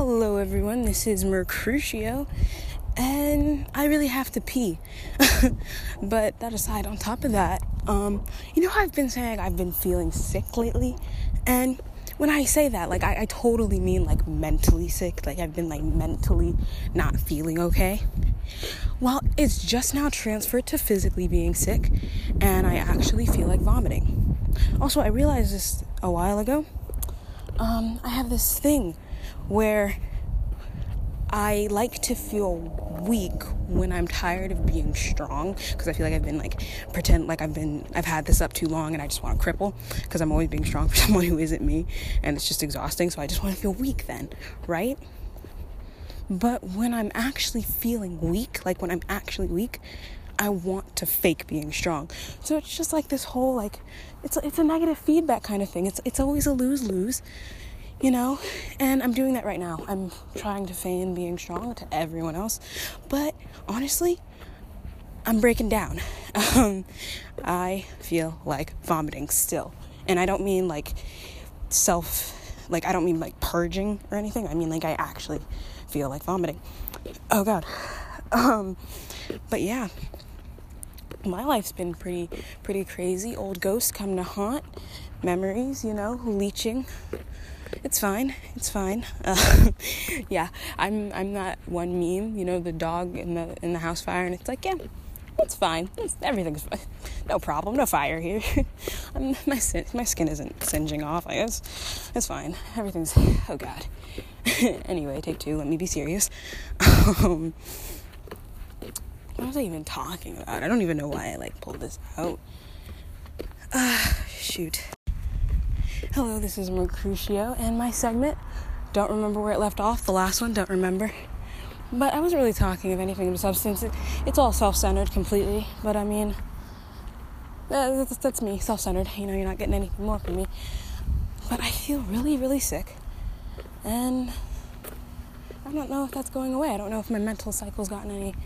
Hello, everyone. This is Mercutio, and I really have to pee. but that aside, on top of that, um, you know I've been saying I've been feeling sick lately, and when I say that, like I, I totally mean like mentally sick. Like I've been like mentally not feeling okay. Well, it's just now transferred to physically being sick, and I actually feel like vomiting. Also, I realized this a while ago. Um, I have this thing where I like to feel weak when I'm tired of being strong because I feel like I've been like pretend like I've been I've had this up too long and I just want to cripple because I'm always being strong for someone who isn't me and it's just exhausting so I just want to feel weak then, right? But when I'm actually feeling weak, like when I'm actually weak, I want to fake being strong. So it's just like this whole like it's it's a negative feedback kind of thing. It's it's always a lose-lose you know? And i'm doing that right now. I'm trying to feign being strong to everyone else. But honestly i'm breaking down. Um, i feel like vomiting still. And i don't mean like self like i don't mean like purging or anything. I mean like i actually feel like vomiting. Oh god. Um but yeah. My life's been pretty pretty crazy. Old ghosts come to haunt. Memories you know leeching it's fine. It's fine. Uh, yeah, I'm I'm not one meme. You know, the dog in the in the house fire, and it's like, yeah, it's fine. It's, everything's fine. No problem. No fire here. My my skin isn't singeing off. I guess it's fine. Everything's oh god. anyway, take two. Let me be serious. Um, what was I even talking about? I don't even know why I like pulled this out. Uh, shoot. Hello, this is Mercutio, and my segment. Don't remember where it left off. The last one, don't remember. But I wasn't really talking of anything of substance. It, it's all self-centered completely. But I mean, uh, that's, that's me, self-centered. You know, you're not getting anything more from me. But I feel really, really sick, and I don't know if that's going away. I don't know if my mental cycle's gotten any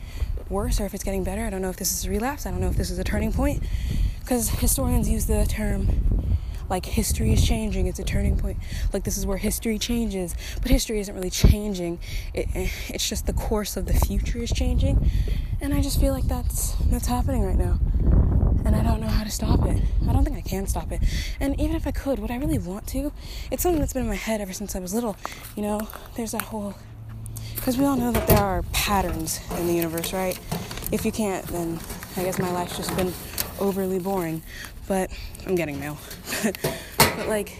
worse or if it's getting better. I don't know if this is a relapse. I don't know if this is a turning point. Because historians use the term like history is changing. It's a turning point. Like this is where history changes. But history isn't really changing. It, eh, it's just the course of the future is changing. And i just feel like that's that's happening right now. And i don't know how to stop it. I don't think i can stop it. And even if i could would i really want to? It's something that's been in my head ever since i was little. You know there's that whole because we all know that there are patterns in the universe right? If you can't then i guess my life's just been overly boring but I'm getting mail. but like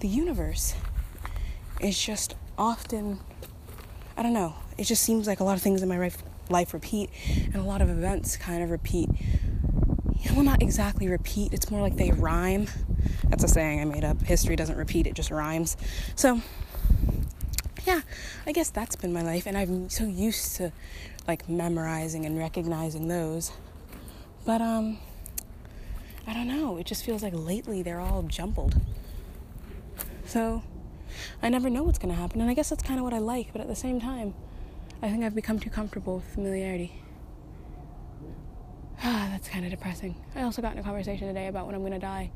the universe is just often I don't know. It just seems like a lot of things in my life, repeat and a lot of events kind of repeat. Well, not exactly repeat. It's more like they rhyme. That's a saying I made up. History doesn't repeat, it just rhymes. So, yeah, I guess that's been my life and I'm so used to like memorizing and recognizing those. But um I don't know. It just feels like lately they're all jumbled. So I never know what's going to happen. And I guess that's kind of what I like. But at the same time, I think I've become too comfortable with familiarity. Ah, that's kind of depressing. I also got in a conversation today about when I'm going to die.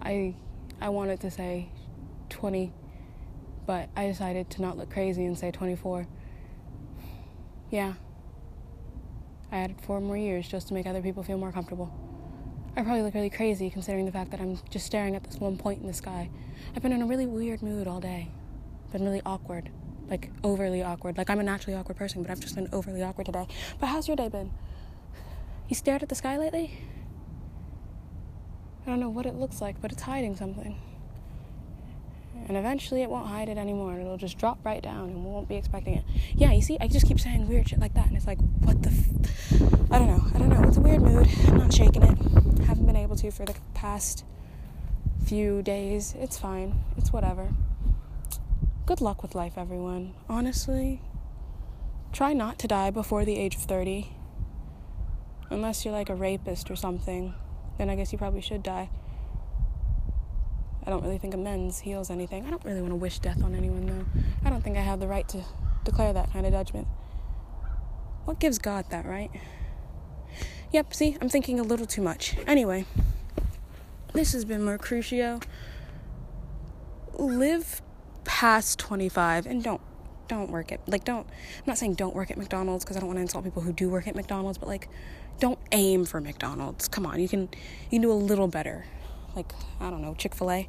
I I wanted to say 20, but I decided to not look crazy and say 24. Yeah. I added four more years just to make other people feel more comfortable. I probably look really crazy considering the fact that I'm just staring at this one point in the sky. I've been in a really weird mood all day. Been really awkward. Like overly awkward. Like I'm a naturally awkward person, but I've just been overly awkward today. But how's your day been? You stared at the sky lately? I don't know what it looks like, but it's hiding something. And eventually it won't hide it anymore. and It'll just drop right down and we won't be expecting it. Yeah, you see, I just keep saying weird shit like that. And it's like, what the f- I don't know. I don't know. It's a weird mood. I'm not shaking it. Haven't been able to for the past few days. It's fine. It's whatever. Good luck with life, everyone. Honestly, try not to die before the age of 30. Unless you're like a rapist or something, then I guess you probably should die. I don't really think amends heals anything. I don't really want to wish death on anyone, though. I don't think I have the right to declare that kind of judgment. What gives God that right? Yep, see, I'm thinking a little too much. Anyway, this has been Mercutio. Live past 25 and don't don't work at like don't I'm not saying don't work at McDonald's because I don't want to insult people who do work at McDonald's, but like don't aim for McDonald's. Come on, you can you can do a little better. Like I don't know, Chick-fil-A.